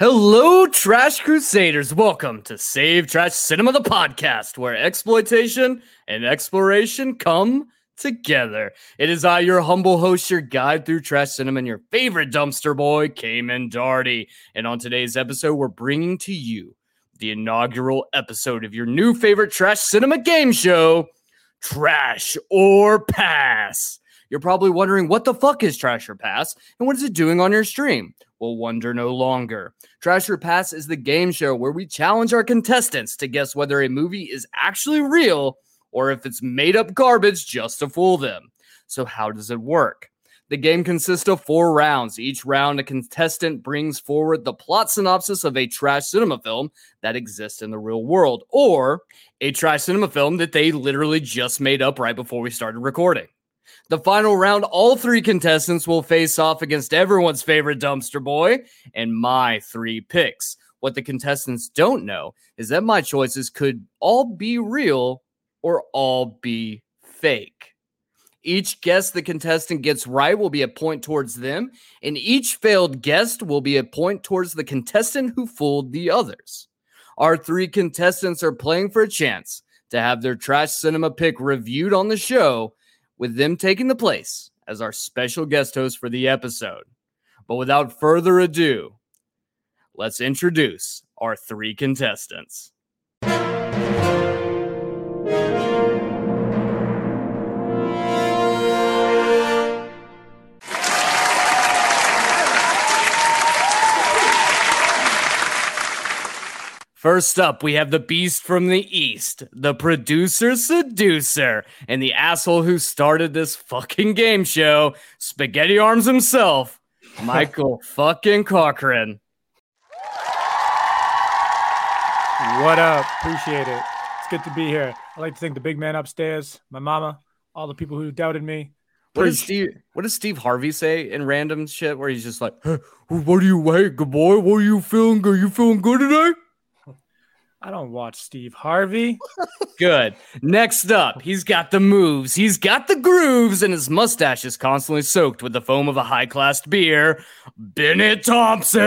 Hello, Trash Crusaders. Welcome to Save Trash Cinema, the podcast where exploitation and exploration come together. It is I, your humble host, your guide through trash cinema, and your favorite dumpster boy, Cayman Darty. And on today's episode, we're bringing to you the inaugural episode of your new favorite trash cinema game show, Trash or Pass. You're probably wondering what the fuck is Trash or Pass and what is it doing on your stream? will wonder no longer. Trash or Pass is the game show where we challenge our contestants to guess whether a movie is actually real or if it's made up garbage just to fool them. So, how does it work? The game consists of four rounds. Each round, a contestant brings forward the plot synopsis of a trash cinema film that exists in the real world, or a trash cinema film that they literally just made up right before we started recording. The final round, all three contestants will face off against everyone's favorite dumpster boy and my three picks. What the contestants don't know is that my choices could all be real or all be fake. Each guess the contestant gets right will be a point towards them, and each failed guest will be a point towards the contestant who fooled the others. Our three contestants are playing for a chance to have their trash cinema pick reviewed on the show with them taking the place as our special guest host for the episode. But without further ado, let's introduce our three contestants. First up, we have the beast from the east, the producer seducer, and the asshole who started this fucking game show, Spaghetti Arms himself, Michael fucking Cochran. What up? Appreciate it. It's good to be here. I'd like to thank the big man upstairs, my mama, all the people who doubted me. What does Steve? What does Steve Harvey say in random shit where he's just like, hey, "What do you wait, good boy? What are you feeling good? You feeling good today?" I don't watch Steve Harvey. Good. Next up, he's got the moves, he's got the grooves, and his mustache is constantly soaked with the foam of a high class beer. Bennett Thompson.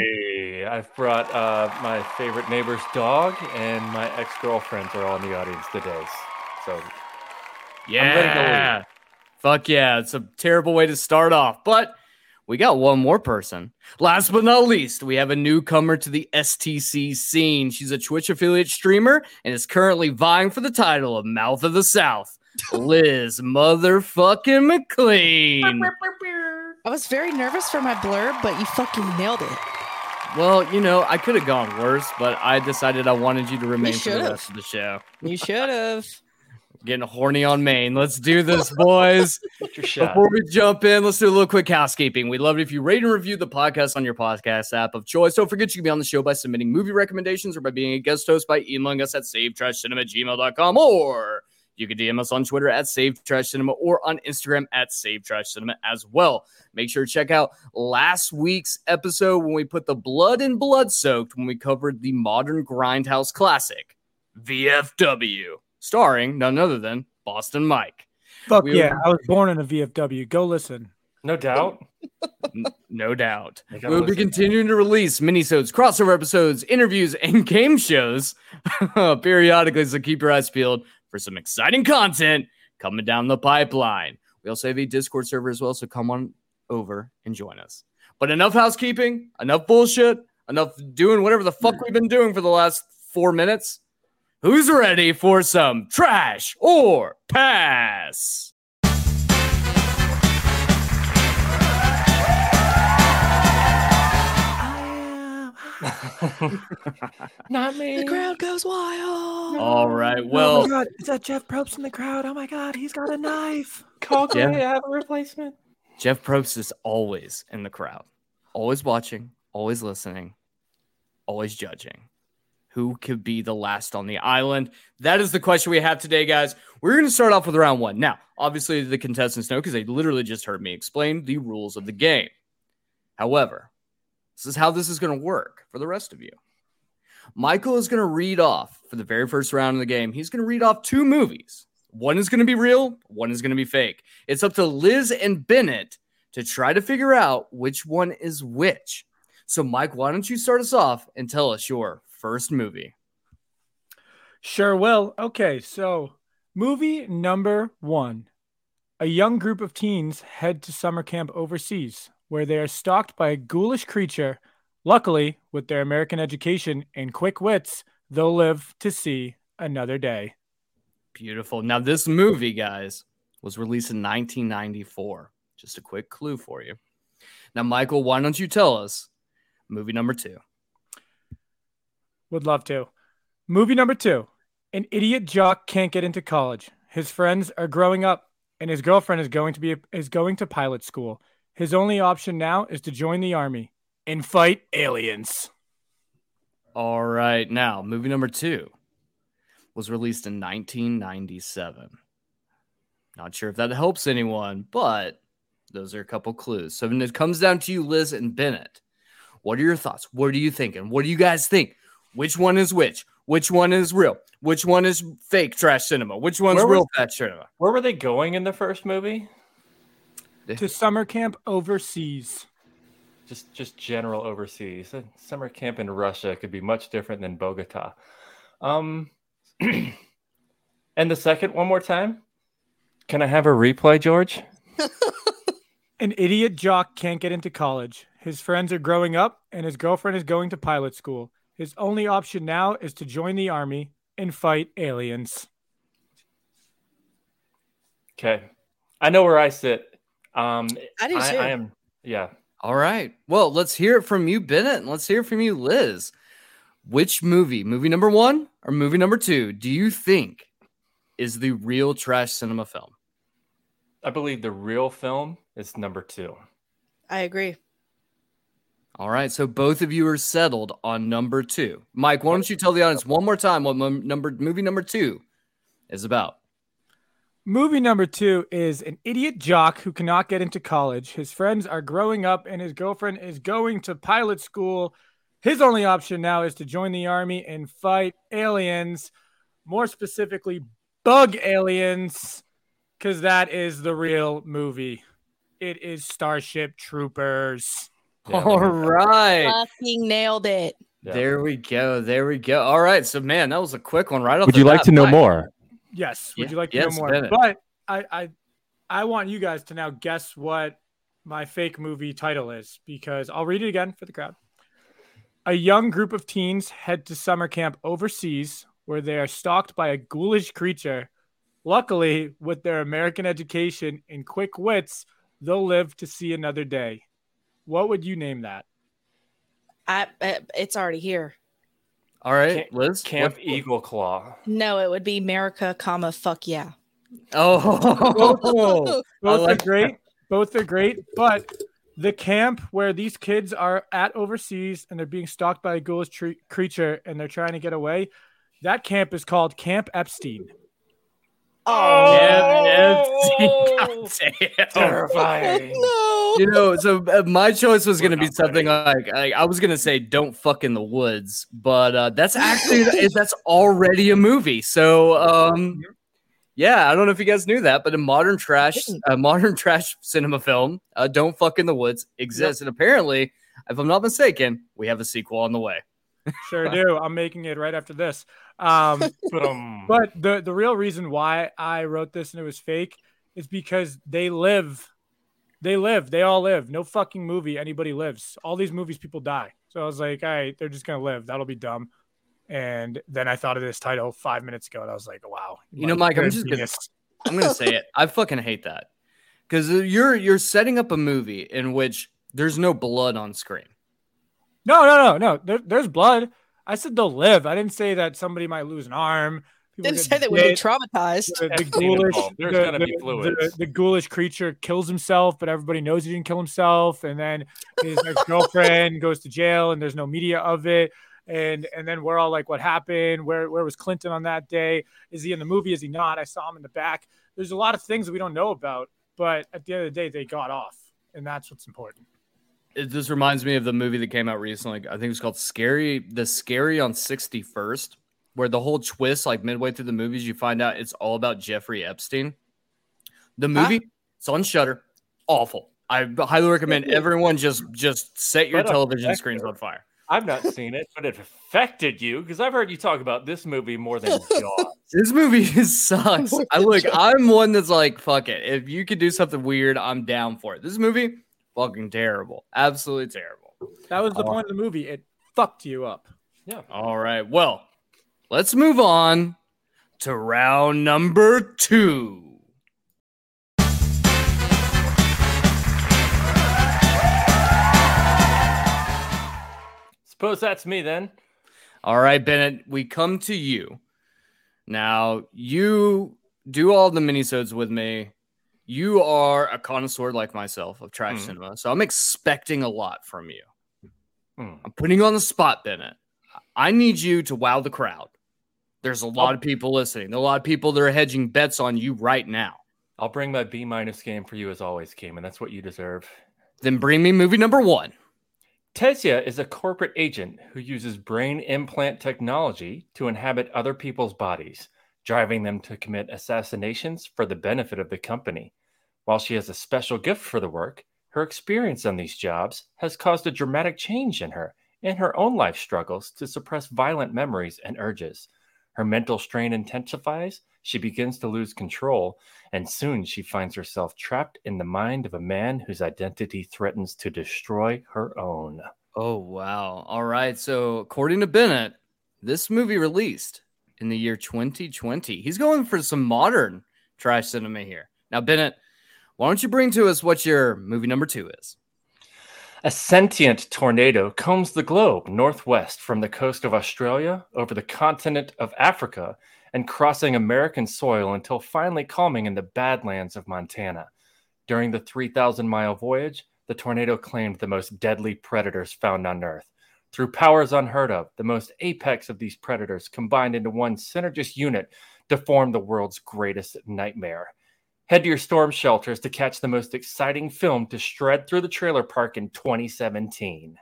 Hey, I've brought uh, my favorite neighbor's dog, and my ex girlfriends are all in the audience today. So, yeah. Fuck yeah. It's a terrible way to start off, but we got one more person. Last but not least, we have a newcomer to the STC scene. She's a Twitch affiliate streamer and is currently vying for the title of Mouth of the South. Liz motherfucking McLean. I was very nervous for my blurb, but you fucking nailed it. Well, you know, I could have gone worse, but I decided I wanted you to remain for the rest of the show. You should have. Getting horny on Maine. Let's do this, boys. Before we jump in, let's do a little quick housekeeping. We'd love it if you rate and review the podcast on your podcast app of choice. Don't forget you can be on the show by submitting movie recommendations or by being a guest host by emailing us at savetrashcinema@gmail.com or you can DM us on Twitter at Save Trash Cinema or on Instagram at Save Trash Cinema as well. Make sure to check out last week's episode when we put the blood in blood soaked when we covered the modern grindhouse classic, VFW starring none other than Boston Mike. Fuck we yeah, were... I was born in a VFW. Go listen. No doubt. no doubt. We'll be continuing to release minisodes, crossover episodes, interviews, and game shows periodically. So keep your eyes peeled for some exciting content coming down the pipeline. We also have a Discord server as well, so come on over and join us. But enough housekeeping, enough bullshit, enough doing whatever the fuck we've been doing for the last four minutes. Who's ready for some trash or pass? Not me. The crowd goes wild. All right. Oh well, oh God, is that Jeff Probst in the crowd? Oh my God, he's got a knife. Call Jeff, I have a replacement. Jeff Probst is always in the crowd, always watching, always listening, always judging who could be the last on the island? That is the question we have today, guys. We're going to start off with round one. Now, obviously, the contestants know because they literally just heard me explain the rules of the game. However, This is how this is going to work for the rest of you. Michael is going to read off for the very first round of the game. He's going to read off two movies. One is going to be real, one is going to be fake. It's up to Liz and Bennett to try to figure out which one is which. So, Mike, why don't you start us off and tell us your first movie? Sure will. Okay, so movie number one. A young group of teens head to summer camp overseas, where they are stalked by a ghoulish creature. Luckily, with their American education and quick wits, they'll live to see another day. Beautiful. Now, this movie, guys, was released in 1994. Just a quick clue for you. Now, Michael, why don't you tell us movie number two? Would love to. Movie number two. An idiot jock can't get into college. His friends are growing up, and his girlfriend is going to be is going to pilot school. His only option now is to join the army and fight aliens. All right. Now, movie number two was released in 1997. Not sure if that helps anyone, but those are a couple clues. So when it comes down to you, Liz and Bennett, what are your thoughts? What are you thinking? What do you guys think? Which one is which? Which one is real? Which one is fake trash cinema? Which one's Where was- real trash cinema? Where were they going in the first movie? To summer camp overseas. Just just general overseas. A summer camp in Russia could be much different than Bogota. Um and the second one more time? Can I have a replay, George? An idiot jock can't get into college. His friends are growing up, and his girlfriend is going to pilot school. His only option now is to join the army and fight aliens. Okay. I know where I sit. Um I do I, too. I am yeah. All right. Well, let's hear it from you, Bennett, and let's hear it from you, Liz. Which movie, movie number one or movie number two, do you think is the real trash cinema film? I believe the real film is number two. I agree. All right. So both of you are settled on number two. Mike, why don't you tell the audience one more time what number movie number two is about? Movie number two is an idiot jock who cannot get into college. His friends are growing up, and his girlfriend is going to pilot school. His only option now is to join the army and fight aliens, more specifically, bug aliens, because that is the real movie. It is Starship Troopers. Yeah, All right. Fucking nailed it. Yeah. There we go. There we go. All right. So, man, that was a quick one right off Would the you like bat. to know Mike, more? Yes. Would Yeah, you like to yes, know more? Bennett. But I, I, I want you guys to now guess what my fake movie title is because I'll read it again for the crowd. A young group of teens head to summer camp overseas where they are stalked by a ghoulish creature. Luckily, with their American education and quick wits, they'll live to see another day. What would you name that? I, I it's already here. All right, Camp- Liz. Camp what- Eagle Claw. No, it would be America, comma fuck yeah. Oh, Both like are great. Both are great, but the camp where these kids are at overseas and they're being stalked by a ghoulish tre- creature and they're trying to get away, that camp is called Camp Epstein. Oh, terrifying. no. you know, so uh, my choice was going to be something like, like I was going to say "Don't fuck in the woods," but uh, that's actually that's already a movie. So, um, yeah, I don't know if you guys knew that, but a modern trash, a modern trash cinema film, uh, "Don't Fuck in the Woods" exists, and apparently, if I'm not mistaken, we have a sequel on the way. Sure do. I'm making it right after this. Um, but the the real reason why I wrote this and it was fake is because they live. They live. They all live. No fucking movie anybody lives. All these movies people die. So I was like, all right, they're just gonna live. That'll be dumb. And then I thought of this title five minutes ago, and I was like, wow. You know, Mike, I'm just gonna- I'm gonna say it. I fucking hate that because you're you're setting up a movie in which there's no blood on screen. No, no, no, no. There, there's blood. I said they'll live. I didn't say that somebody might lose an arm. People Didn't say that we'd be traumatized. the, the ghoulish. There's the, gonna be the- fluids. the- the ghoulish creature kills himself, but everybody knows he didn't kill himself. And then his ex girlfriend goes to jail, and there's no media of it. And and then we're all like, what happened? Where where was Clinton on that day? Is he in the movie? Is he not? I saw him in the back. There's a lot of things that we don't know about, but at the end of the day, they got off, and that's what's important. It just reminds me of the movie that came out recently. I think it was called Scary, the Scary on 61st, where the whole twist, like midway through the movies, you find out it's all about Jeffrey Epstein. The movie, it's on Shudder. Awful. I highly recommend everyone just just set your But television screens on fire. I've not seen it, but it affected you because I've heard you talk about this movie more than Jaws. This movie sucks. I look, I'm one that's like, fuck it. If you could do something weird, I'm down for it. This movie, fucking terrible. Absolutely terrible. That was the Oh. point of the movie. It fucked you up. Yeah. All right. Well, let's move on to round number two. Suppose that's me then. All right, Bennett, we come to you. Now, you do all the minisodes with me. You are a connoisseur like myself of trash Hmm. cinema, so I'm expecting a lot from you. Hmm. I'm putting you on the spot, Bennett. I need you to wow the crowd. There's a lot of people listening. There are a lot of people that are hedging bets on you right now. I'll bring my B minus game for you as always, Cayman. That's what you deserve. Then bring me movie number one. Tasya is a corporate agent who uses brain implant technology to inhabit other people's bodies, driving them to commit assassinations for the benefit of the company. While she has a special gift for the work, her experience on these jobs has caused a dramatic change in her and her own life struggles to suppress violent memories and urges. Her mental strain intensifies, she begins to lose control, and soon she finds herself trapped in the mind of a man whose identity threatens to destroy her own. Oh, wow. All right. So, according to Bennett, this movie released in the year 2020. He's going for some modern trash cinema here. Now, Bennett, why don't you bring to us what your movie number two is? A sentient tornado combs the globe northwest from the coast of Australia over the continent of Africa and crossing American soil until finally calming in the Badlands of Montana. During the 3,000 mile voyage, the tornado claimed the most deadly predators found on Earth. Through powers unheard of, the most apex of these predators combined into one synergist unit to form the world's greatest nightmare. Head to your storm shelters to catch the most exciting film to shred through the trailer park in 2017.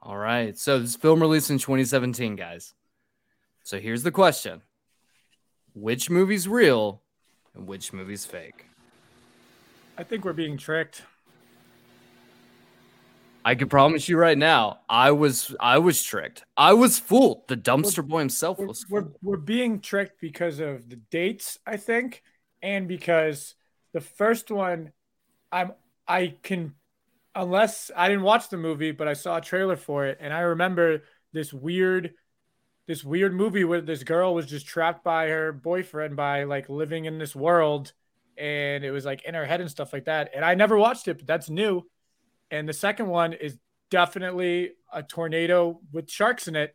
All right. So, this film released in 2017, guys. So, here's the question Which movie's real and which movie's fake? I think we're being tricked. I can promise you right now, I was I was tricked. I was fooled. The dumpster boy himself We're, was we're, we're being tricked because of the dates, I think, and because the first one, I'm I can, unless I didn't watch the movie, but I saw a trailer for it, and I remember this weird, this weird movie where this girl was just trapped by her boyfriend by like living in this world, and it was like in her head and stuff like that. And I never watched it, but that's new. And the second one is definitely a tornado with sharks in it.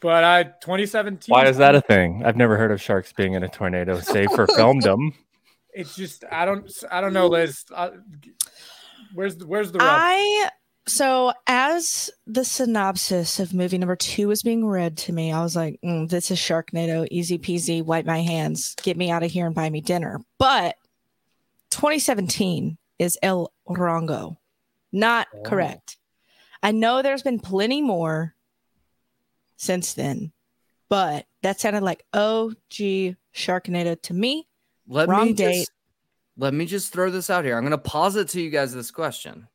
But I 2017. Why is that a thing? I've never heard of sharks being in a tornado, save for filmdom. It's just I don't I don't know, Liz. Uh, where's the, where's the rub? I so as the synopsis of movie number two was being read to me, I was like, mm, "This is Sharknado, easy peasy. Wipe my hands, get me out of here, and buy me dinner." But 2017 is El Rongo, not Oh. correct. I know there's been plenty more since then, but that sounded like OG Sharknado to me. Let Wrong me date. Just, let me just throw this out here. I'm going to posit to you guys this question.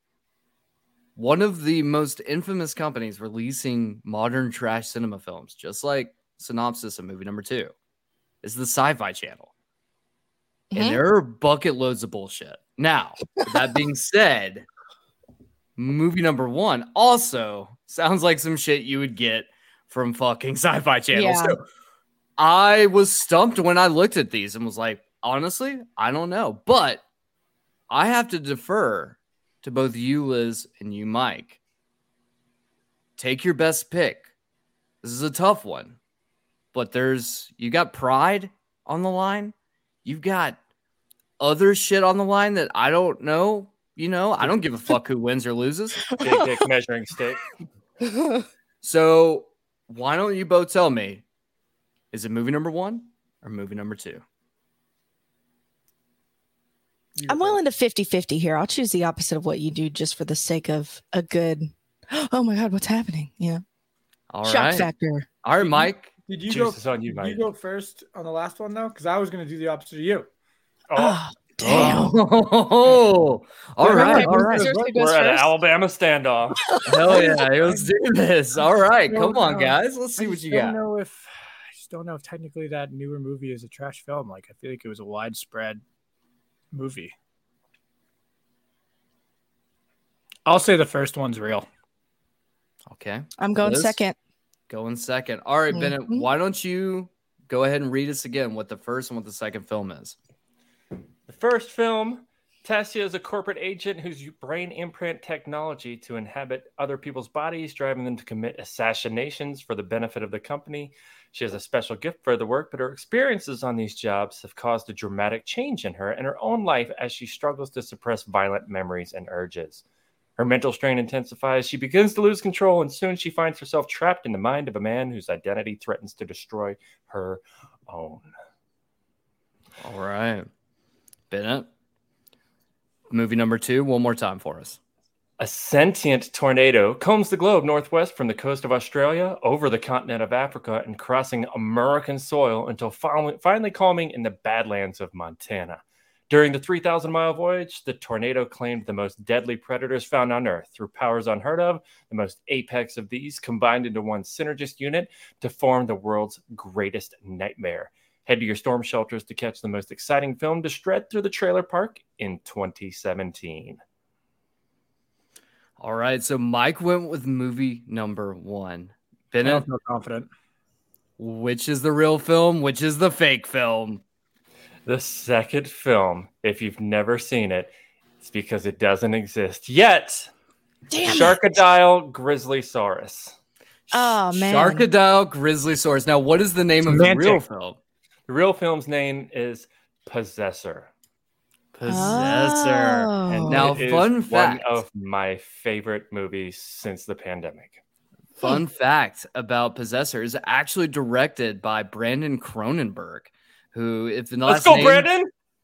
One of the most infamous companies releasing modern trash cinema films, just like synopsis of movie number two, is the Sci-Fi Channel, Mhm. and there are bucket loads of bullshit. Now, that being said, movie number one also sounds like some shit you would get from fucking Sci-Fi Channel. Yeah. So I was stumped when I looked at these and was like, honestly, I don't know. But I have to defer to both you, Liz, and you, Mike. Take your best pick. This is a tough one, but there's you got pride on the line. You've got other shit on the line that I don't know. You know, I don't give a fuck who wins or loses. Big dick measuring stick. So why don't you both tell me? Is it movie number one or movie number two? You go I'm willing to 50 50 here. I'll choose the opposite of what you do just for the sake of a good, oh my God, what's happening? Yeah. All Shock right. factor. All right, Mike. Did you Juice go? on you, Mike. you go first on the last one though? Because I was going to do the opposite of you. Oh, Oh, damn. Oh, all Okay, right, okay, all right. Scissors, who goes we're at an? Alabama standoff. Hell yeah, let's do this. All right, come on, No, guys. Let's see I what just you don't got. know if I just don't know if technically that newer movie is a trash film. Like I feel like it was a widespread movie. I'll say the first one's real. Okay, I'm going Liz? second. going second. All right, Bennett. Mhm. Why don't you go ahead and read us again what the first and what the second film is? The first film, Tasya is a corporate agent whose brain imprint technology to inhabit other people's bodies, driving them to commit assassinations for the benefit of the company. She has a special gift for the work, but her experiences on these jobs have caused a dramatic change in her and her own life as she struggles to suppress violent memories and urges. Her mental strain intensifies. She begins to lose control, and soon she finds herself trapped in the mind of a man whose identity threatens to destroy her own. All right, Bennett. Movie number two, one more time for us. A sentient tornado combs the globe northwest from the coast of Australia over the continent of Africa and crossing American soil until finally, calming in the Badlands of Montana. During the 3,000 mile voyage, the tornado claimed the most deadly predators found on Earth through powers unheard of. The most apex of these combined into one synergist unit to form the world's greatest nightmare. Head to your storm shelters to catch the most exciting film to shred through the trailer park in 2017. All right, so Mike went with movie number one. I don't feel confident. which is the real film? Which is the fake film? The second film, if you've never seen it, it's because it doesn't exist yet. Damn. it. Sharkadile Grizzlysaurus. Oh, man. Sharkadile Grizzlysaurus. Now, what is the name of the real film? The real film's name is Possessor. Possessor. Oh. Now, It is fun fact. One of my favorite movies since the pandemic. Fun fact about Possessor is actually directed by Brandon Cronenberg, who, if the Let's last go, name, Brandon.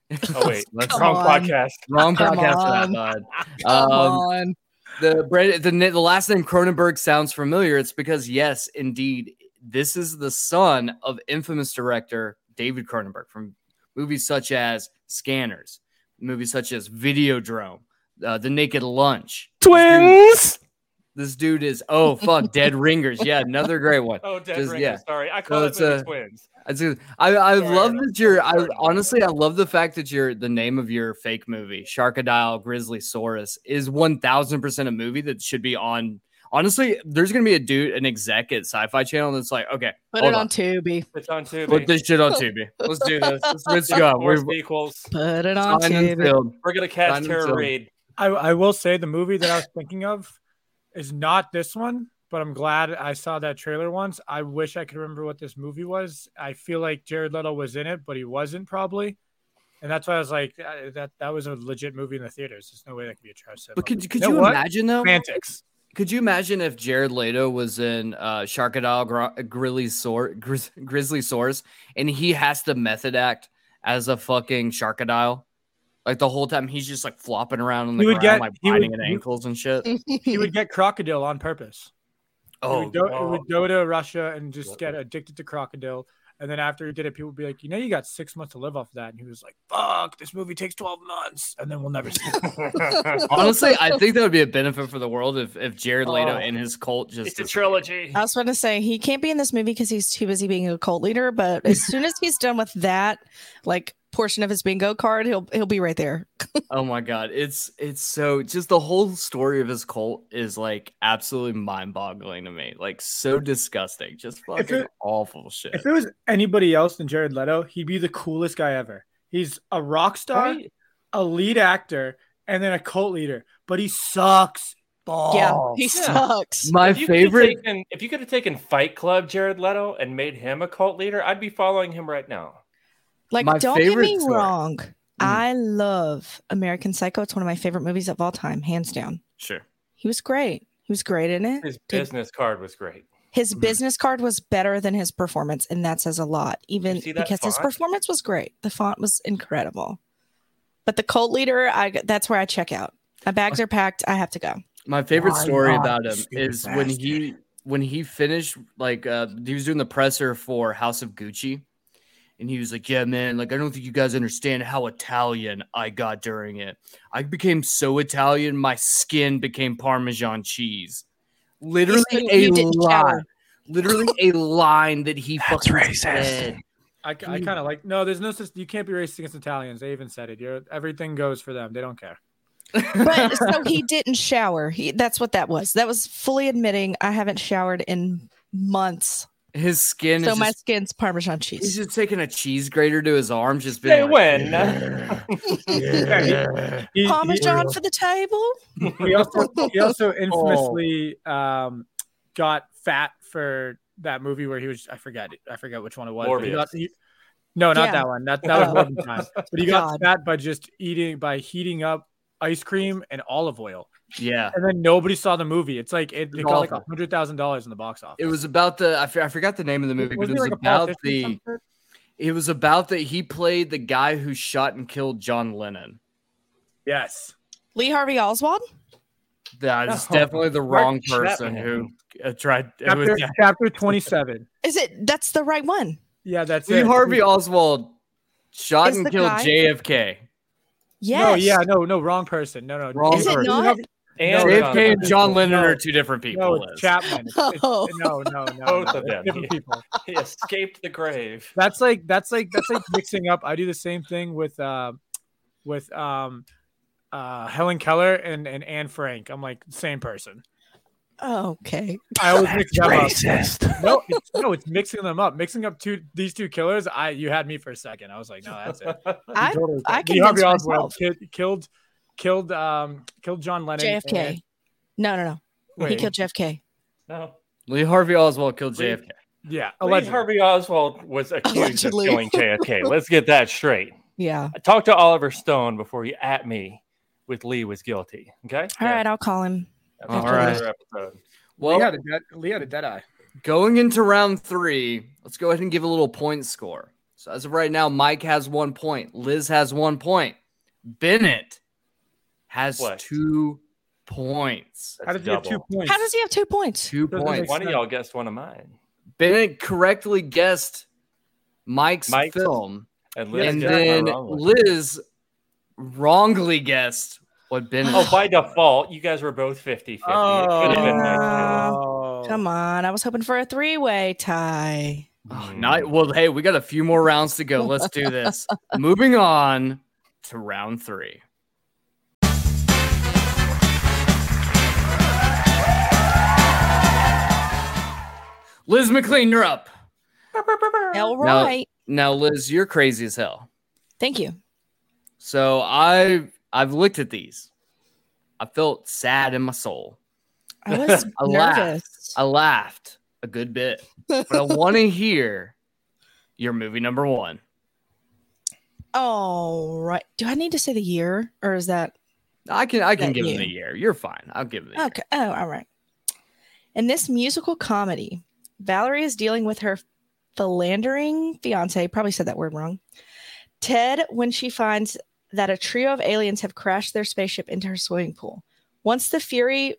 Oh, wait. Let's- Wrong on. podcast. wrong Come podcast for that. Come Um, on. the Brand- the the last name Cronenberg sounds familiar. It's because yes, indeed, this is the son of infamous director David Cronenberg from movies such as Scanners, movies such as Videodrome, uh, The Naked Lunch. Twins. This dude is oh fuck, Dead Ringers. Yeah, another great one. Oh, Dead Just- Ringers. yeah. Sorry. I call it's it movie Twins. I I, I Sorry, love I'm that you're. I honestly, I love the fact that you're the name of your fake movie, Sharkadile Grizzly Saurus, is one thousand percent a movie that should be on. Honestly, there's gonna be a dude, an exec at Sci-Fi Channel that's like, okay, Put hold it on. on Tubi. It's on Tubi. put this shit on Tubi. Let's do this. Let's, let's go. We're sequels. Put it on signed Tubi. We're gonna cast Sign Tara. Reid. I, I will say the movie that I was thinking of is not this one, but I'm glad I saw that trailer once. I wish I could remember what this movie was. I feel like Jared Leto was in it, but he wasn't probably. And that's why I was like, uh, that that was a legit movie in the theaters. There's no way that could be a trash. But could could know you imagine though? Semantics. Could you imagine if Jared Leto was in uh, Sharkadile Gr- Grizzly Sor- Grizz- Grizzlysaurus and he has to method act as a fucking Sharkadile? Like the whole time he's just like flopping around on the He would ground, get- like he would- biting at ankles and shit. He would get crocodile on purpose. He Oh, would go, he would go to Russia and just get addicted to crocodile. And then after he did it, people would be like, you know, you got six months to live off of that. And he was like, fuck, this movie takes 12 months. And then we'll never see it. honestly, I think that would be a benefit for the world if, if Jared Leto Oh. and his cult just it's a trilogy. I was going to say he can't be in this movie because he's too busy being a cult leader. But as soon as he's done with that, like portion of his bingo card, he'll he'll be right there. Oh my god, it's it's so just the whole story of his cult is like absolutely mind-boggling to me. Like so disgusting, just fucking it- awful shit. if it was anybody else than Jared Leto, he'd be the coolest guy ever. He's a rock star, Right? a lead actor, and then a cult leader. But he sucks balls. Yeah, he sucks. My If favorite taken- if you could have taken Fight Club Jared Leto and made him a cult leader, I'd be following him right now. Like, My don't get me story- wrong. I love American Psycho. It's one of my favorite movies of all time, hands down. Sure. He was great. He was great in it. His Did- business card was great. His Mhm. business card was better than his performance, and that says a lot. Even see that because his performance was great. The font was incredible. But the cult leader, I that's where I check out. My bags are packed. I have to go. My favorite Why story not, about him stupid is when he when he finished like uh he was doing the presser for House of Gucci and he was like, "Yeah, man, like I don't think you guys understand how Italian I got during it. I became so Italian, my skin became Parmesan cheese. Literally You- a you line, literally a line that he fucking said. I, I kind of like no. There's no. You can't be racist against Italians. They even said it. You're, everything goes for them. They don't care. But so he didn't shower. He that's what that was. That was fully admitting I haven't showered in months. His skin So is my just, skin's Parmesan cheese. he's just taking a cheese grater to his arm, just Say being like, when. He, he- Parmesan for the table. he also he also infamously um, got fat for that movie where he was I forget I forget which one it was. he got- he- no, not Yeah. that one. That that was Oh. more than time. But he got God. fat by just eating by heating up ice cream and olive oil, yeah. and then nobody saw the movie. It's like it, it got like a hundred thousand dollars in the box office. It was about the I, f- I forgot the name of the movie, but Wasn't it was like about the it was about that he played the guy who shot and killed John Lennon. yes. Lee Harvey Oswald. That is No. definitely the Mark wrong person Chapman. who uh, tried. It Chapter, was, chapter twenty seven. Is it? That's the right one. Yeah, that's Lee it. Harvey Oswald shot Is and killed guy- JFK. Yes. No, yeah, no, no, wrong person. No, no, Wrong Is it person. not? And No, John JFK and Lennon. John Lennon No. are two different people. No, Liz. Chapman. It's- it's- Oh. no, no, no. Both no, of them, Different yeah. people. He escaped the grave. That's like that's like that's like mixing up. I do the same thing with uh with um uh Helen Keller and and Anne Frank. I'm like same person. Okay. I always mix them up. No, it's, no, it's mixing them up. Mixing up two these two killers. I you had me for a second. I was like, no, that's it. You I totally- I Lee Harvey convinced Oswald myself. killed killed killed um killed John Lennon. JFK. and- No, no, no. He killed JFK. no. Lee Harvey Oswald killed Lee- JFK. yeah, Lee. Harvey Oswald was accused Allegedly. of killing JFK. Let's get that straight. Yeah. Talk to Oliver Stone before you at me with Lee was guilty. Okay. All right, I'll call him. That's All another right. Well, Lee had a dead, Lee had a dead eye. going into round three, let's go ahead and give a little point score. So as of right now, Mike has one point, Liz has one point, Bennett has What? two points. How That's does he have two points? How does he have two points? Two Doesn't points. One of y'all guessed one of mine. Bennett correctly guessed Mike's, Mike's- film, And, Yeah, and then wrong. Liz wrongly guessed what Bennett. Oh, by default, you guys were both 50 50. It could have been nice. Oh. Come on. I was hoping for a three way tie. Oh, not well. Hey, we got a few more rounds to go. Let's do this. Moving on to round three. Liz McLean, you're up. All Now- Now, Liz, you're crazy as hell. Thank you. So I I've looked at these. I felt sad in my soul. I was I laughed. nervous. I laughed a good bit, but I want to hear your movie number one. All right. Do I need to say the year or is that I can I can That give him you. the year. You're fine. I'll give him the year. okay? Oh, all right. In this musical comedy, Valerie is dealing with her philandering fiance. Probably said that word wrong. Ted, when she finds that a trio of aliens have crashed their spaceship into her swimming pool. Once the Fury,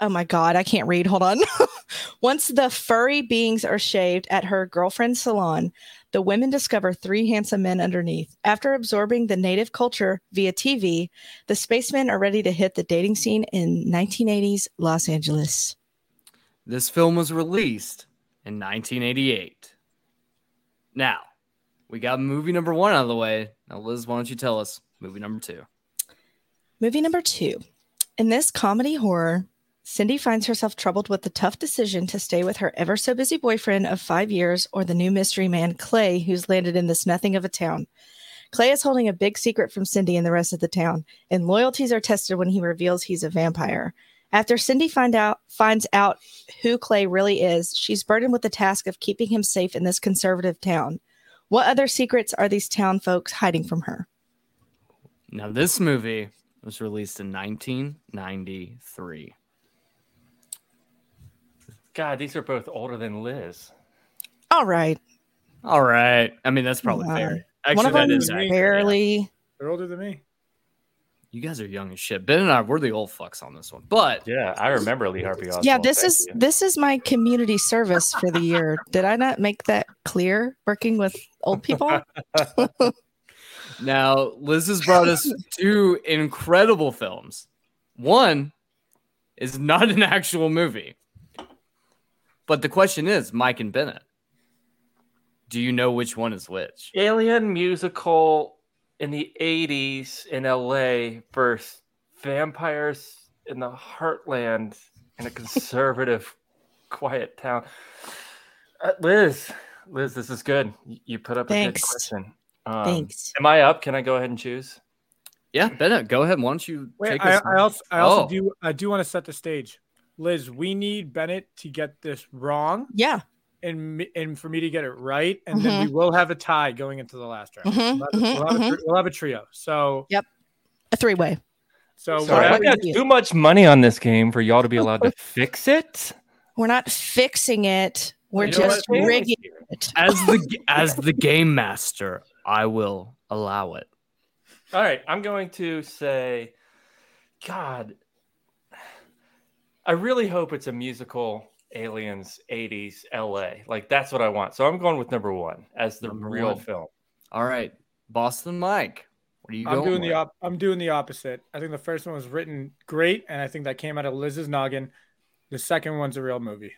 oh my God, I can't read. Hold on. Once the furry beings are shaved at her girlfriend's salon, the women discover three handsome men underneath. After absorbing the native culture via TV, the spacemen are ready to hit the dating scene in 1980s Los Angeles. This film was released in 1988. Now, we got movie number one out of the way. Now, Liz, why don't you tell us movie number two? Movie number two. In this comedy horror, Cindy finds herself troubled with the tough decision to stay with her ever so busy boyfriend of five years or the new mystery man, Clay, who's landed in this nothing of a town. Clay is holding a big secret from Cindy and the rest of the town, and loyalties are tested when he reveals he's a vampire. After Cindy find out finds out who Clay really is, she's burdened with the task of keeping him safe in this conservative town. What other secrets are these town folks hiding from her? Now, this movie was released in 1993. God, these are both older than Liz. All right. All right. I mean, that's probably Come on. fair. One Actually, of that them is is accurate, yeah. barely They're older than me. You guys are young as shit. Ben and I, we're the old fucks on this one. But Yeah, I remember Lee Harvey Oswald. yeah, this Thank is you. this is my community service for the year. Did I not make that clear? Working with old people. now Liz has brought us two incredible films. One is not an actual movie. But the question is, Mike and Bennett, do you know which one is which? Alien musical in the 80s in LA versus vampires in the heartland in a conservative, quiet town. Uh, Liz, Liz, this is good. You put up a good question. Um, Thanks. Am I up? Can I go ahead and choose? Yeah, Bennett, go ahead. Why don't you Wait, take I. I also I also Oh. do I do want to set the stage. Liz, we need Bennett to get this wrong Yeah. And and for me to get it right, and then we will have a tie going into the last round. Mhm, We'll, have, we'll have a, mhm, we'll have a trio. So yep, A three way. so Sorry, what I I- got too much money on this game for y'all to be allowed to fix it. We're not fixing it. We're You just rigging it. as the as the game master, I will allow it. All right, I'm going to say, God, I really hope it's a musical Aliens 80s LA. Like that's what I want. So I'm going with number one as the Number real one. film. All right, Boston Mike, what are you I'm going doing the op- I'm doing the opposite. I think the first one was written great, and I think that came out of Liz's noggin. The second one's a real movie.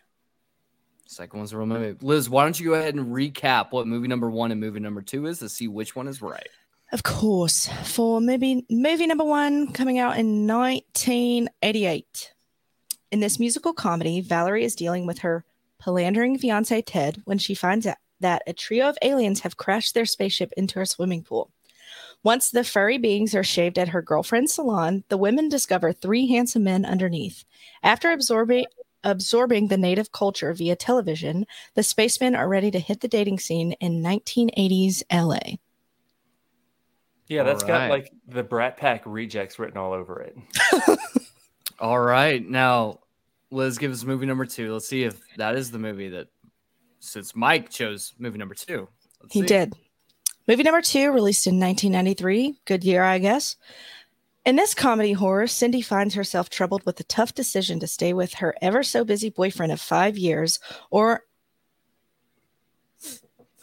Second one's a real movie. Liz, why don't you go ahead and recap what movie number one and movie number two is to see which one is right? Of course. For movie movie number one coming out in 1988. In this musical comedy, Valerie is dealing with her philandering fiance Ted when she finds out that a trio of aliens have crashed their spaceship into her swimming pool. Once the furry beings are shaved at her girlfriend's salon, the women discover three handsome men underneath. After absorbing absorbing the native culture via television, the spacemen are ready to hit the dating scene in 1980s LA. Yeah, that's All got like the Brat Pack rejects written all over it. All right, now Liz, give us movie number two. Let's see if that is the movie that, since Mike chose movie number two. Let's He see. did. Movie number two, released in 1993. Good year, I guess. In this comedy horror, Cindy finds herself troubled with the tough decision to stay with her ever so busy boyfriend of five years or.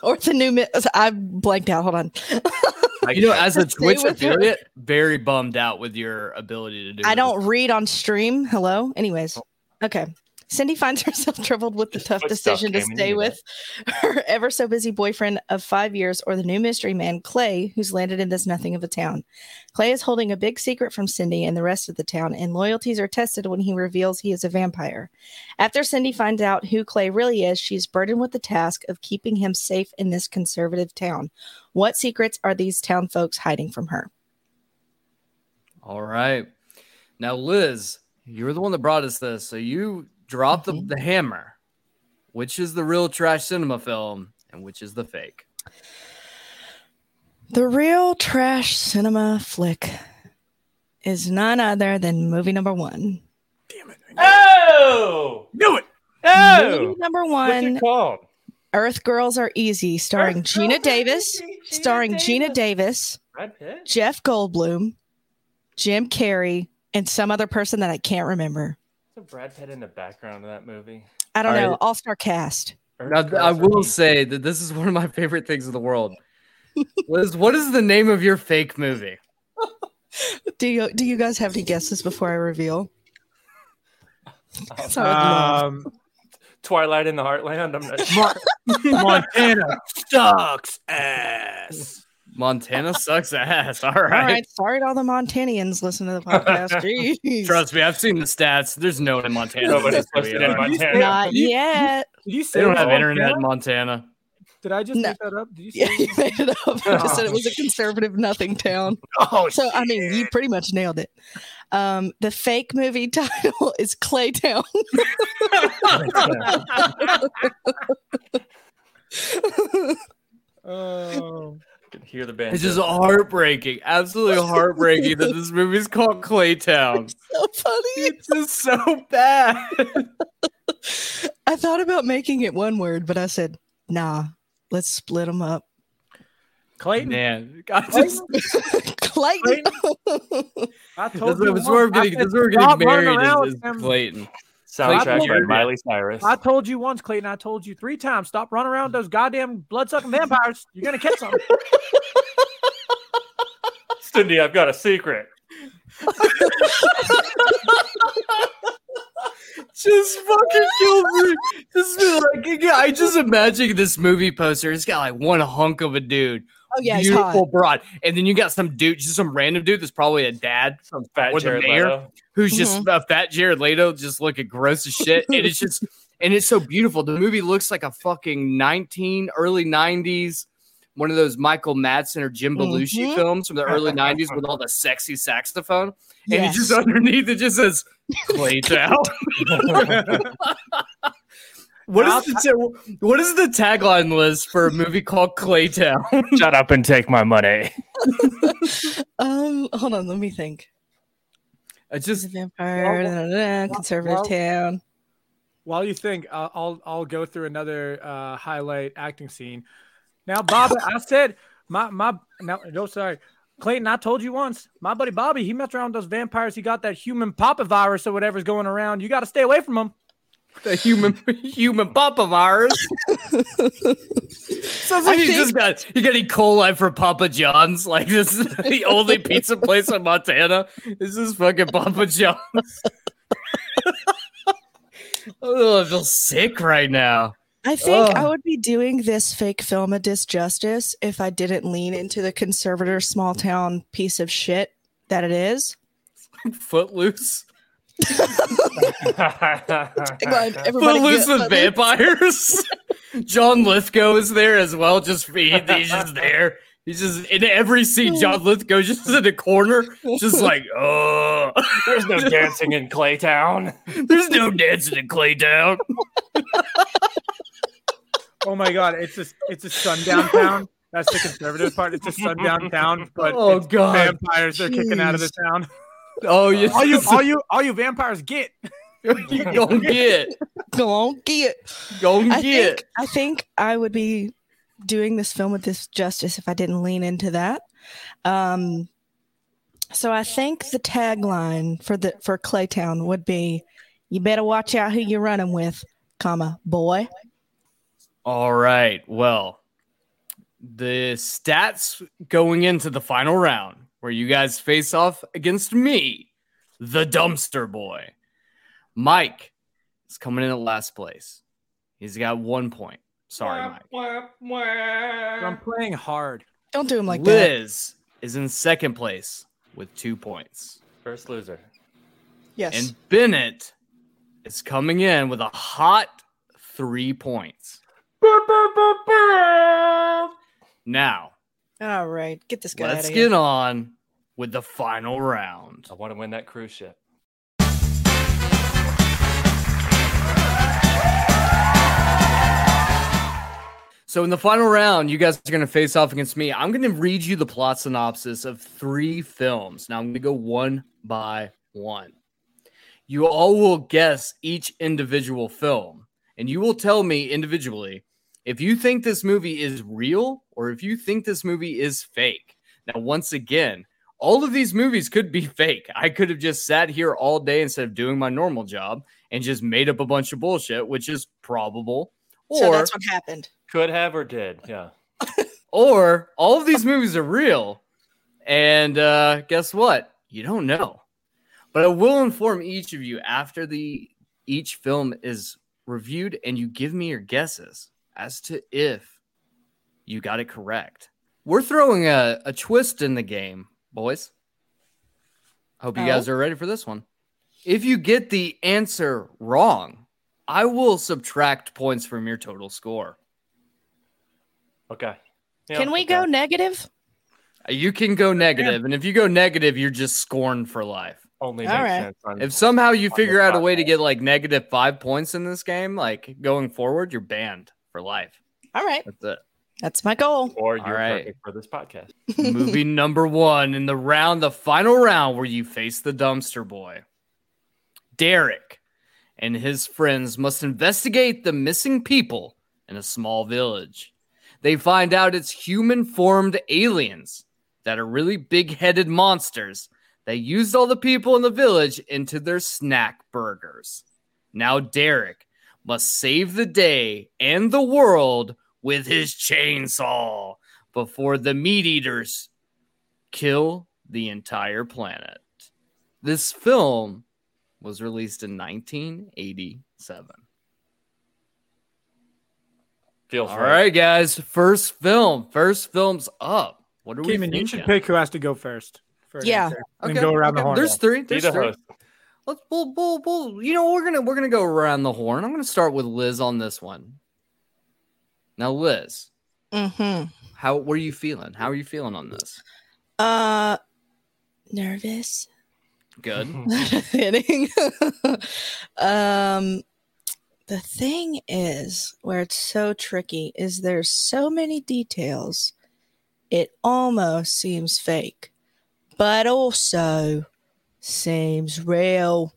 Or the new. mi- I blanked out. Hold on. You know, as a Twitch with her. affiliate, very bummed out with your ability to do. I this. don't read on stream. Hello. Anyways, oh. okay. Cindy finds herself troubled with the tough put decision to stay knew with her ever so busy boyfriend of five years or the new mystery man, Clay, who's landed in this nothing of a town. Clay is holding a big secret from Cindy and the rest of the town, and loyalties are tested when he reveals he is a vampire. After Cindy finds out who Clay really is, she's burdened with the task of keeping him safe in this conservative town. What secrets are these town folks hiding from her? All right. Now, Liz, you're the one that brought us this. So you dropped Mhm. the, the hammer. Which is the real trash cinema film and which is the fake? The real trash cinema flick is none other than movie number one. Damn it! Oh, Knew it. oh, Movie number one. what's it called? Earth Girls Are Easy, starring Earth Geena Girls Davis, Geena starring Geena Davis. Davis, Brad Pitt. Jeff Goldblum, Jim Carrey, and some other person that I can't remember. Is Brad Pitt in the background of that movie? I don't All know. right. All star cast. Now, Girls I will say that this is one of my favorite things in the world. Liz, what is the name of your fake movie? Do you do you guys have any guesses before I reveal? Um, So I would love- Um, Twilight in the Heartland. I'm not sure. Montana sucks ass. Montana sucks ass. All All right. right. Sorry to all the Montanians listening to the podcast. Jeez. Trust me, I've seen the stats. There's no one in Montana. Nobody's That's who we listening in. Montana. Not You- yet. Did you say They don't have was internet in Montana? Montana. Did I just No. make that up? Did you say? Yeah, you made it up. I just said it was a conservative nothing town. Oh, So I mean, you pretty much nailed it. Um, the fake movie title is Claytown. Oh. I can hear the band. It's just heartbreaking, absolutely heartbreaking that this movie's called Claytown. so funny. It's just so bad. I thought about making it one word, but I said, nah, let's split them up. Clayton, Man, I just Clayton. I that's, told you that's where we're getting said, that's where we're getting married is, with is. Clayton. Soundtrack by Miley Cyrus. I told you once, Clayton. I told you three times. Stop running around those goddamn blood sucking vampires. You're gonna catch them. Cindy, I've got a secret. just fucking kill me. Just be like, I just imagine this movie poster. It's got like one hunk of a dude, Oh yeah, beautiful hot. broad, and then you got some dude, just some random dude that's probably a dad Some fat Or the Jared mayor. Leto. who's just a fat Jared Leto, just looking gross as shit. and it's just, and it's so beautiful. The movie looks like a fucking nineteen early nineties. One of those Michael Madsen or Jim Belushi Mhm. films from the early 90s with all the sexy saxophone. And it just underneath it just says Claytown. What is the ta- what is the tagline list for a movie called Claytown? Shut up and take my money. Um, hold on, let me think. It's He's a just vampire, well, da, da, da, conservative well- town. While you think, uh, I'll I'll go through another uh, highlight acting scene. Now, Bob, I said my my no no sorry, Clayton. I told you once, my buddy Bobby, he messed around with those vampires. He got that human papa virus or whatever's going around. You got to stay away from him. The human human papa virus. Sounds like think- just got he got E. coli for Papa John's. Like this is the only pizza place in Montana. This is fucking Papa John's. oh, I feel sick right now. I think I would be doing this fake film a disjustice if I didn't lean into the conservative small town piece of shit that it is. Footloose. Come on, everybody Footloose get with vampires. John Lithgow is there as well. Just he, he's just there. He's just in every scene. John Lithgow just in the corner, just like, oh, There's no dancing in Claytown. there's no dancing in Claytown. Oh my god, it's a it's a sundown town. That's the conservative part. It's a sundown town, but Oh, God. vampires are kicking out of the town. Oh, you, All you all you all you vampires get. you gonna get, Go on, get. gonna I get. think I think I would be doing this film with this justice if I didn't lean into that. Um, so I think the tagline for the for Claytown would be, "You better watch out who you're running with, comma boy." All right. Well, the stats going into the final round where you guys face off against me, the dumpster boy. Mike is coming in at last place. He's got one point. Sorry, Mike. I'm playing hard. Don't do him like that. Liz is in second place with two points. First loser. Yes. And Bennett is coming in with a hot three points. Now, All right, get this guy let's out of get here. on with the final round. I want to win that cruise ship. So, in the final round, you guys are going to face off against me. I'm going to read you the plot synopsis of three films. Now, I'm going to go one by one. You all will guess each individual film, and you will tell me individually if you think this movie is real or if you think this movie is fake. Now, once again, all of these movies could be fake. I could have just sat here all day instead of doing my normal job and just made up a bunch of bullshit, which is probable. Or so that's what happened. Could have or did. Yeah. or all of these movies are real. And uh, guess what? You don't know. But I will inform each of you after the each film is reviewed and you give me your guesses as to if you got it correct. We're throwing a, a twist in the game, boys. I hope you Oh. guys are ready for this one. If you get the answer wrong, I will subtract points from your total score. Okay. Yeah, Can we okay. go negative? Uh, you can go negative, and if you go negative, you're just scorned for life. Only All makes right. sense If somehow you figure out a way to get like negative five points in this game, like going forward, you're banned for life. All right, That's it. that's my goal. or you're All right. perfect for this podcast. Movie number one in the round, the final round where you face the dumpster boy. Derek and his friends must investigate the missing people in a small village. They find out it's human formed aliens that are really big headed monsters that used all the people in the village into their snack burgers. Now Derek must save the day and the world with his chainsaw before the meat eaters kill the entire planet. This film was released in 1987. Feels All right. right, guys. First film. First film's up. What are we Cayman, thinking? you should pick who has to go first. for an Yeah. and go around the horn. There's three. Be There's three. host. Let's we'll, we'll, we'll, you know we're gonna we're gonna go around the horn. I'm gonna start with Liz on this one. Now, Liz, Mm-hmm. how what are you feeling? How are you feeling on this? Uh, nervous. Good. Kidding. um, the thing is, where it's so tricky, is there's so many details. It almost seems fake, but also seems real.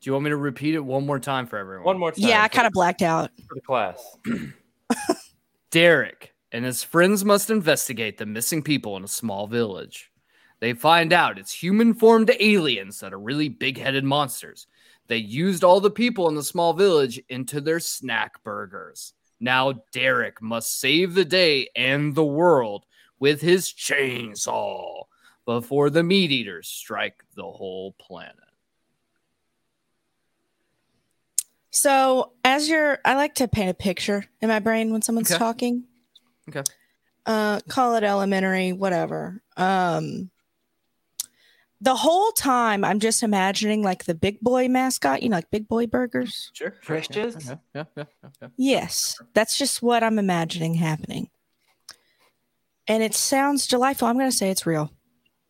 Do you want me to repeat it one more time for everyone? One more time. Yeah, I kind of blacked out. for the class. Derek and his friends must investigate the missing people in a small village. They find out it's human formed aliens that are really big headed monsters. They used all the people in the small village into their snack burgers. Now Derek must save the day and the world with his chainsaw before the meat eaters strike the whole planet. So, as you're, I like to paint a picture in my brain when someone's Okay. talking. Okay. Uh, call it elementary, whatever. Um, the whole time, I'm just imagining like the big boy mascot, you know, like big boy burgers. Sure. Precious? Yeah, yeah, yeah, yeah, yeah. Yes, that's just what I'm imagining happening. And it sounds delightful. I'm going to say it's real.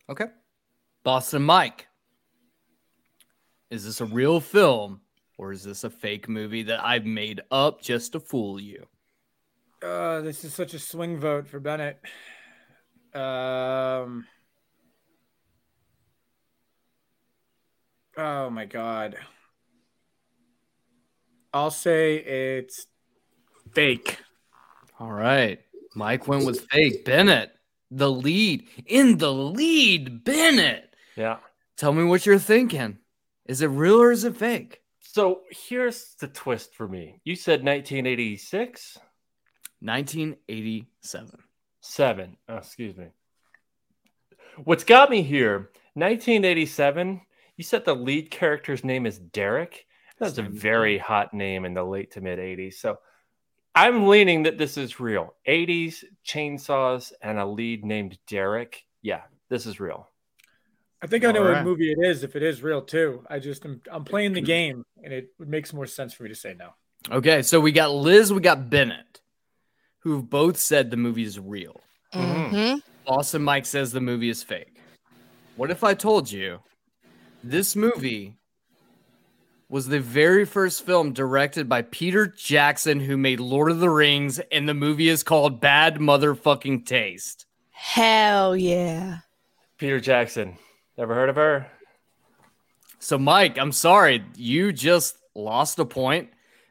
Okay. Boston Mike. Is this a real film or is this a fake movie that I've made up just to fool you? Uh, this is such a swing vote for Bennett. Um. Oh my god. I'll say it's fake. All right. Mike went with fake. Bennett, the lead. In the lead, Bennett. Yeah. Tell me what you're thinking. Is it real or is it fake? So here's the twist for me. You said 1986, 1987. seven. Oh, excuse me. What's got me here? 1987. You said the lead character's name is Derek. That's a very hot name in the late to mid 80s. So I'm leaning that this is real. 80s chainsaws and a lead named Derek. Yeah, this is real. I think I know All what right. movie it is if it is real too. I just am I'm playing the game and it makes more sense for me to say no. Okay, so we got Liz, we got Bennett, who've both said the movie is real. Mhm. Mhm. Awesome Mike says the movie is fake. What if I told you this movie was the very first film directed by Peter Jackson, who made Lord of the Rings, and the movie is called Bad Motherfucking Taste? Hell yeah. Peter Jackson. Ever heard of her? So, Mike, I'm sorry, you just lost a point.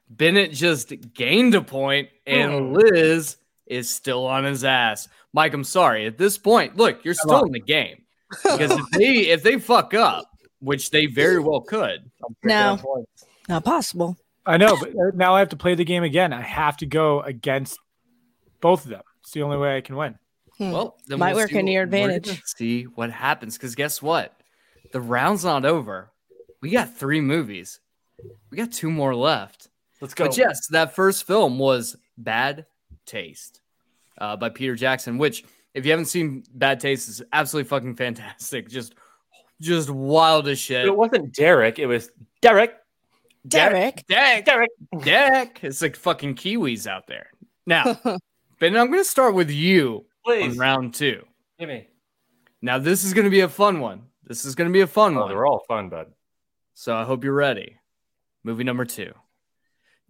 Bennett just gained a point, and hmm. Liz is still on his ass. Mike, I'm sorry. At this point, look, you're still in the game because if they if they fuck up, which they very well could, No, not possible. I know, but uh, now I have to play the game again. I have to go against both of them. It's the only way I can win. Hmm. Well, then Might we'll work in your what- we're gonna advantage. See what happens. Because guess what? The round's not over. We got three movies. We got two more left. Let's go. But yes, that first film was Bad Taste uh, by Peter Jackson. Which, if you haven't seen Bad Taste, is absolutely fucking fantastic. Just, just wild as shit. It wasn't Derek. It was Derek. Derek. Derek, Derek, Derek. It's like fucking Kiwis out there. Now, Ben, I'm going to start with you on Please. round two. Give me. Now, this is going to be a fun one. This is going to be a fun Oh, one. they're all fun, bud. So I hope you're ready. Movie number two.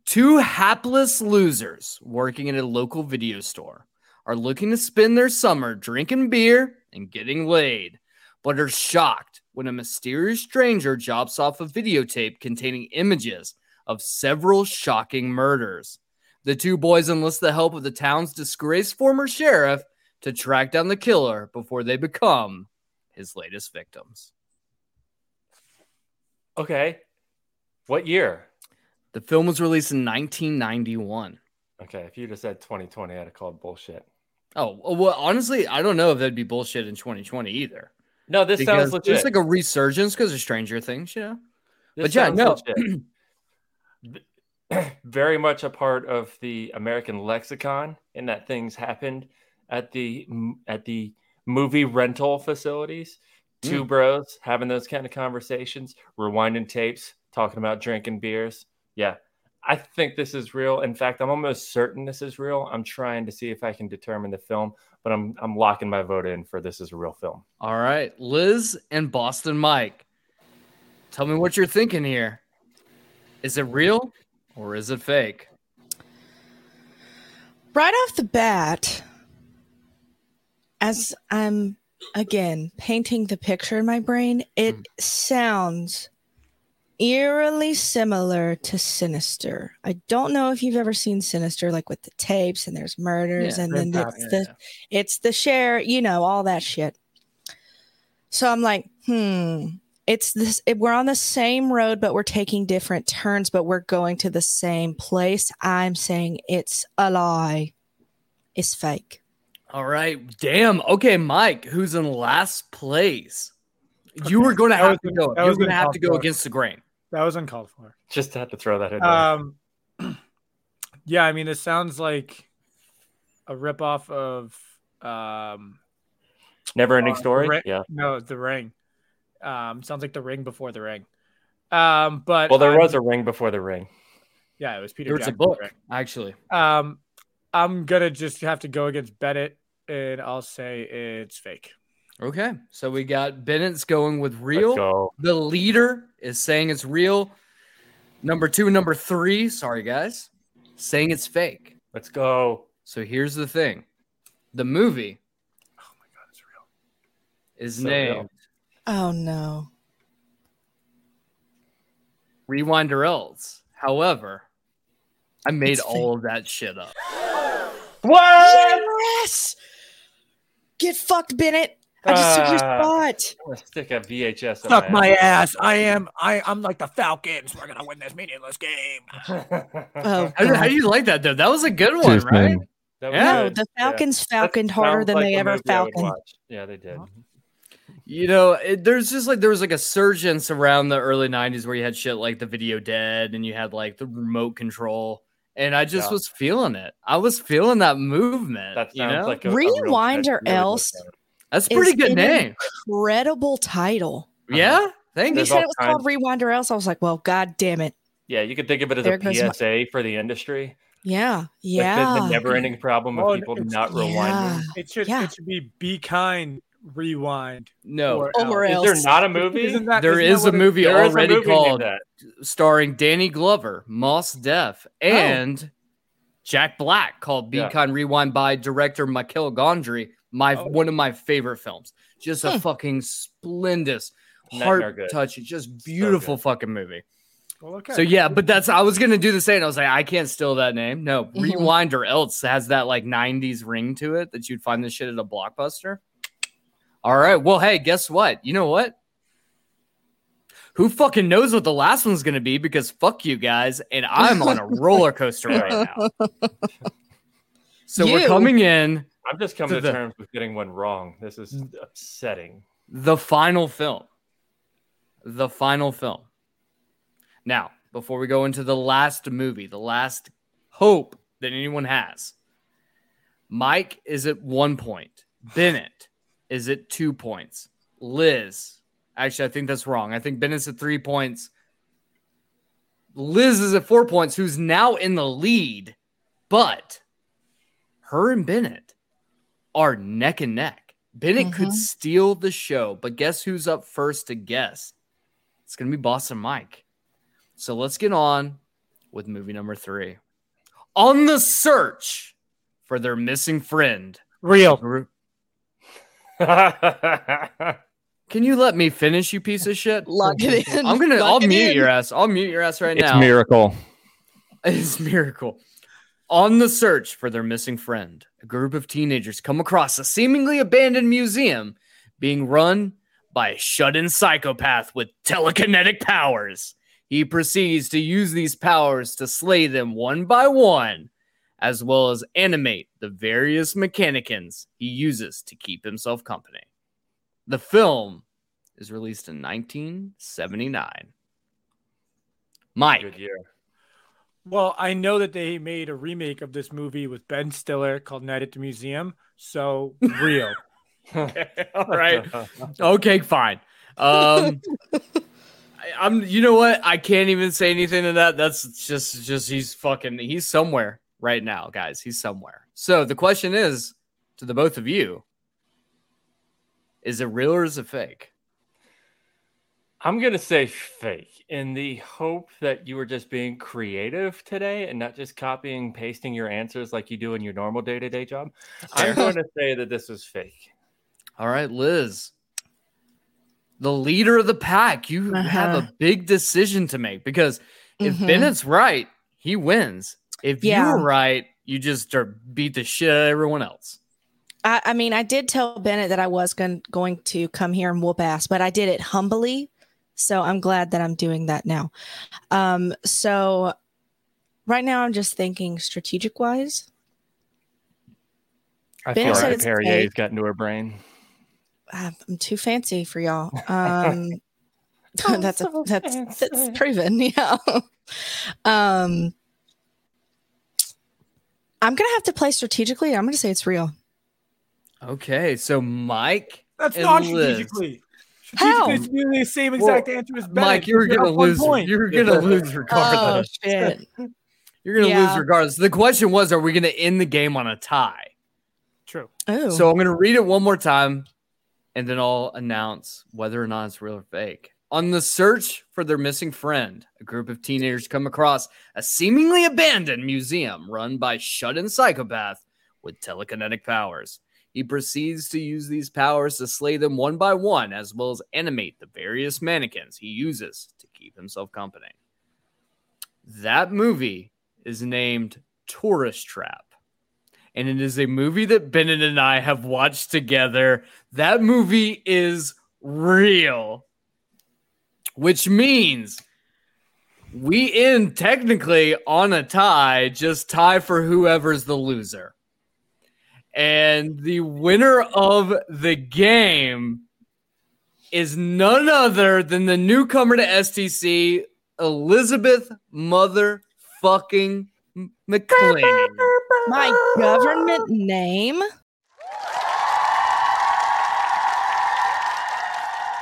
Two hapless losers working in a local video store are looking to spend their summer drinking beer and getting laid, but are shocked when a mysterious stranger drops off a videotape containing images of several shocking murders. The two boys enlist the help of the town's disgraced former sheriff to track down the killer before they become his latest victims. Okay. What year? The film was released in 1991. Okay, if you just said 2020, I'd have called bullshit. Oh, well, honestly, I don't know if that'd be bullshit in 2020 either. No, this because sounds legit. there's like a resurgence because of Stranger Things, you know? This but yeah, no. Very much a part of the American lexicon, in that things happened at the at the movie rental facilities. Two Mm. bros having those kind of conversations, rewinding tapes, talking about drinking beers. Yeah, I think this is real. In fact, I'm almost certain this is real. I'm trying to see if I can determine the film, but I'm I'm locking my vote in for this is a real film. All right, Liz and Boston Mike. Tell me what you're thinking here. Is it real or is it fake? right off the bat, as I'm again painting the picture in my brain, it Mm. sounds eerily similar to Sinister. I don't know if you've ever seen Sinister, like with the tapes and there's murders, Yeah, and then it's Yeah, the it's the share, you know, all that shit. So I'm like, hmm, it's this. It, we're on the same road, but we're taking different turns, but we're going to the same place. I'm saying it's a lie. It's fake. All right, damn. Okay, Mike, who's in last place? You were going to have to go. You were going to have to go against the grain. That was uncalled for. Just had to throw that in there. Um, yeah, I mean, it sounds like a ripoff of um, Never ending uh, story. Ri- yeah. no, The Ring. Um, sounds like The Ring before The Ring. Um, but Well, there I'm- was a ring before the ring. yeah, it was Peter. There was a book, Ring. actually. Um, I'm gonna just have to go against Bennett, and I'll say it's fake. Okay, so we got Bennett's going with real. go. The leader is saying it's real. Number two, number three, sorry guys, saying it's fake. Let's go. So here's the thing the movie Oh my god, it's real. is So real. Oh no. Rewind or Else. However, I made It's fake. all of that shit up. What? Yes. Get fucked, Bennett. I just took your Ah. spot. I'm gonna stick a VHS. in Suck my ass. I am. I. I'm like the Falcons. We're gonna win this meaningless game. Oh, How, do- how do you like that though? That was a good one, right? That Yeah. no, the Falcons That falconed harder than like they a ever movie I would falconed. Yeah, they did. You know, it, there's just like there was like a surgence around the early '90s where you had shit like the Video Dead and you had like the remote control, and I just Yeah. was feeling it. I was feeling that movement. That you sounds know, like a, a real Rewind good- or really good else. Film. that's a pretty good an name. Incredible title. Yeah, uh-huh. thank When you. you said it was kinds- called Rewind or Else, I was like, well, god damn it. Yeah, you could think of it as There a goes my- PSA for the industry. Yeah. Like Yeah. the, the never-ending problem of Oh, people it's- not Yeah. rewinding. It should. Yeah. It should be be kind. Rewind. No, Or Is else. there not a movie? Isn't that, there isn't that is a what it- movie There is a already movie named called that. starring Danny Glover, Mos Def, oh. and Jack Black called Be Yeah. Kind Rewind by director Michael Gondry. My Oh. one of my favorite films. Just a Hmm. fucking splendid, heart touching, just beautiful good. fucking movie. Well, okay. So yeah, but that's I was gonna do the same. I was like, I can't steal that name. No. Rewind or Else has that like '90s ring to it that you'd find this shit at a blockbuster. All right. Well, hey, guess what? You know what? Who fucking knows what the last one's gonna be? Because fuck you guys, and I'm on a roller coaster right now. So we're coming in I'm just coming To to, the- terms with getting one wrong. This is upsetting. the final film. The final film. Now, before we go into the last movie, the last hope that anyone has, Mike is at one point. Bennett is at two points. Liz, actually, I think that's wrong. I think Bennett's at three points. Liz is at four points, who's now in the lead, but her and Bennett are neck and neck. Bennett could Mhm. steal the show, but guess who's up first to guess? It's going to be Boston Mike. So let's get on with movie number three. On the search for their missing friend. real. Gr- Can you let me finish, you piece of shit? Lock it in. I'm gonna. Lock I'll mute in. your ass. I'll mute your ass right now. It's miracle. It's miracle. On the search for their missing friend, a group of teenagers come across a seemingly abandoned museum being run by a shut in psychopath with telekinetic powers. He proceeds to use these powers to slay them one by one, as well as animate the various mechanicans he uses to keep himself company. The film is released in 1979. Mike. Good year. Well, I know that they made a remake of this movie with Ben Stiller called Night at the Museum. So real. All right. Okay, fine. Um I, I'm you know what? I can't even say anything to that. That's just just he's fucking he's somewhere right now, guys. He's somewhere. So the question is to the both of you, is it real or is it fake? I'm gonna say fake in the hope that you were just being creative today and not just copying pasting your answers like you do in your normal day-to-day job. I'm going to say that this was fake. All right, Liz. The leader of the pack, you have Uh-huh. a big decision to make because if Mhm. Bennett's right, he wins. If Yeah. you're right, you just beat the shit out of everyone else. I, I mean, I did tell Bennett that I was going, going to come here and whoop ass, but I did it humbly. So I'm glad that I'm doing that now. Um, so right now I'm just thinking strategic wise. I Ben feel like it's Perrier's fake. got into her brain. I'm too fancy for y'all. Um, that's a, that's that's proven. Yeah. um, I'm gonna have to play strategically. I'm gonna say it's real. Okay, so Mike, That's not Liz. strategically. How? Strategically, it's nearly the same exact answer as Bennett. Mike, you're You're gonna lose. point. You're gonna lose Oh regardless. shit! You're gonna lose regardless. The question was, are we gonna end the game on a tie? True. Oh, So I'm gonna read it one more time, and then I'll announce whether or not it's real or fake. On the search for their missing friend, a group of teenagers come across a seemingly abandoned museum run by shut-in psychopath with telekinetic powers. He proceeds to use these powers to slay them one by one, as well as animate the various mannequins he uses to keep himself company. That movie is named Tourist Trap. And it is a movie that Bennett and I have watched together. That movie is real, which means we end technically on a tie, just tie for whoever's the loser. And the winner of the game is none other than the newcomer to STC, Elizabeth motherfucking McLean. my government name.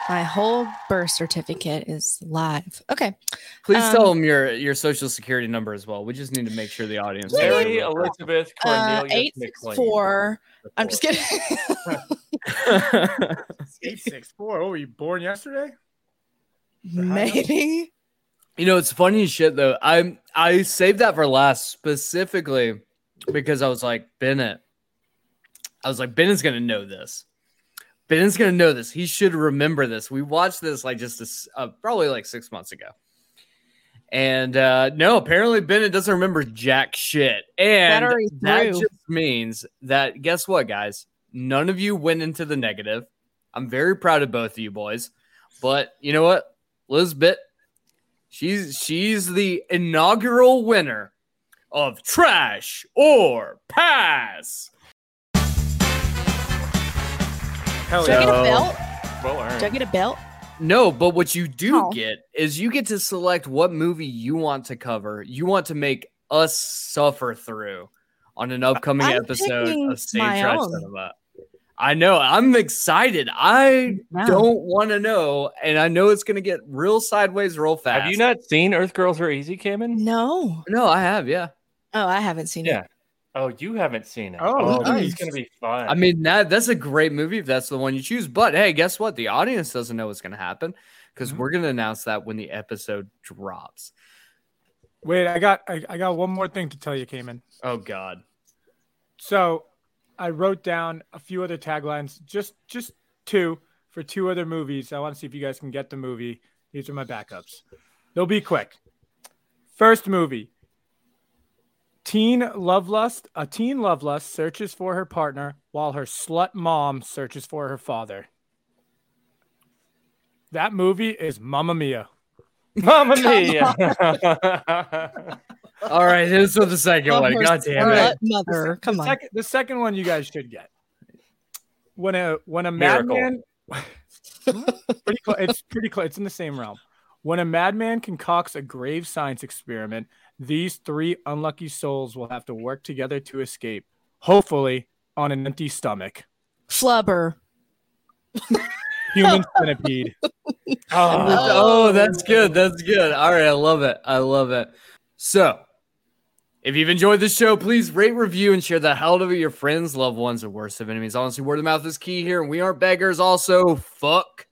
My whole birth certificate is live. Okay. Please Um, tell them your your social security number as well. We just need to make sure the audience. Mary Elizabeth Uh, Cornelius eight six McLean. I'm just kidding. Eight six four. Oh, were you born yesterday? Maybe. you know, it's funny shit though. I I saved that for last specifically because I was like Bennett. I was like Bennett's gonna know this. Bennett's gonna know this. He should remember this. We watched this like just this uh, probably like six months ago. And uh no, apparently Bennett doesn't remember jack shit. And Battery that just means that guess what, guys? None of you went into the negative. I'm very proud of both of you boys. But you know what? Lisbeth, she's she's the inaugural winner of trash or pass. Hell Do I get a belt? Well Do I get a belt? No, but what you do Oh. get is you get to select what movie you want to cover. You want to make us suffer through on an upcoming I'm episode of Save my Trash own. Cinema. I know. I'm excited. I Wow. don't want to know, and I know it's going to get real sideways real fast. Have you not seen Earth Girls Are Easy, Cameron? No. No, I have. Yeah. Oh, I haven't seen it. Yeah. it. Oh, you haven't seen it. Oh, this nice. is gonna be fun. I mean, that that's a great movie if that's the one you choose. But hey, guess what? The audience doesn't know what's going to happen because Mhm. we're going to announce that when the episode drops. Wait, I got I, I got one more thing to tell you, Cayman. Oh God. So I wrote down a few other taglines, just just two for two other movies. I want to see if you guys can get the movie. These are my backups. They'll be quick. First movie. Teen love lust. A teen love lust searches for her partner while her slut mom searches for her father. That movie is Mamma Mia. Mamma Mia. All right, this for the second one. God damn it. Mother, come the on. Second, the second one you guys should get. When a when a Miracle. madman, pretty close. It's pretty close. It's in the same realm. When a madman concocts a grave science experiment, these three unlucky souls will have to work together to escape. Hopefully, on an empty stomach. Flubber. Human centipede. oh, ah. Oh, that's good. That's good. All right, I love it. I love it. So, if you've enjoyed this show, please rate, review, and share the hell out of your friends, loved ones, and worst of enemies. Honestly, word of mouth is key here, and we aren't beggars. Also, fuck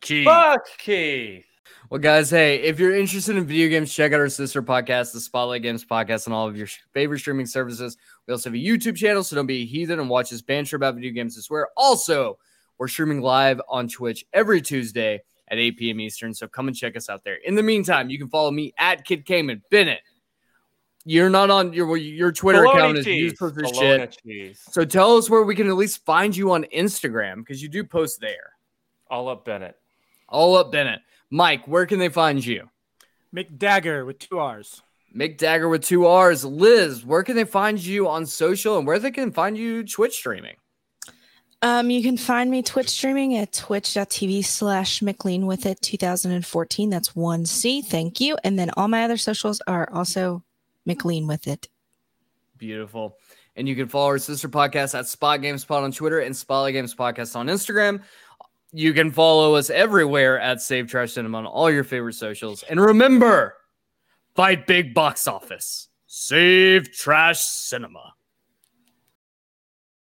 key. fuck Keith. Well, guys, hey, if you're interested in video games, check out our sister podcast, the Spotlight Games Podcast, on all of your favorite streaming services. We also have a YouTube channel, so don't be a heathen and watch us banter about video games as well. Also, we're streaming live on Twitch every Tuesday at 8 p.m. Eastern, so come and check us out there. In the meantime, you can follow me at Kid Cayman. Bennett, you're not on your your Twitter Bologna account is cheese. useless as shit. cheese. So tell us where we can at least find you on Instagram because you do post there. All up Bennett. All up Bennett. Mike, where can they find you? McDagger with two R's. Mick Dagger with two R's. Liz, where can they find you on social and where they can find you Twitch streaming? Um, you can find me Twitch streaming at twitch.tv slash McLean with it 2014. That's one C. Thank you. And then all my other socials are also McLean with it. Beautiful. And you can follow our sister podcast at Spot GameSpot on Twitter and Spotlight Games Podcast on Instagram. You can follow us everywhere at Save Trash Cinema on all your favorite socials. And remember, fight big box office. Save Trash Cinema.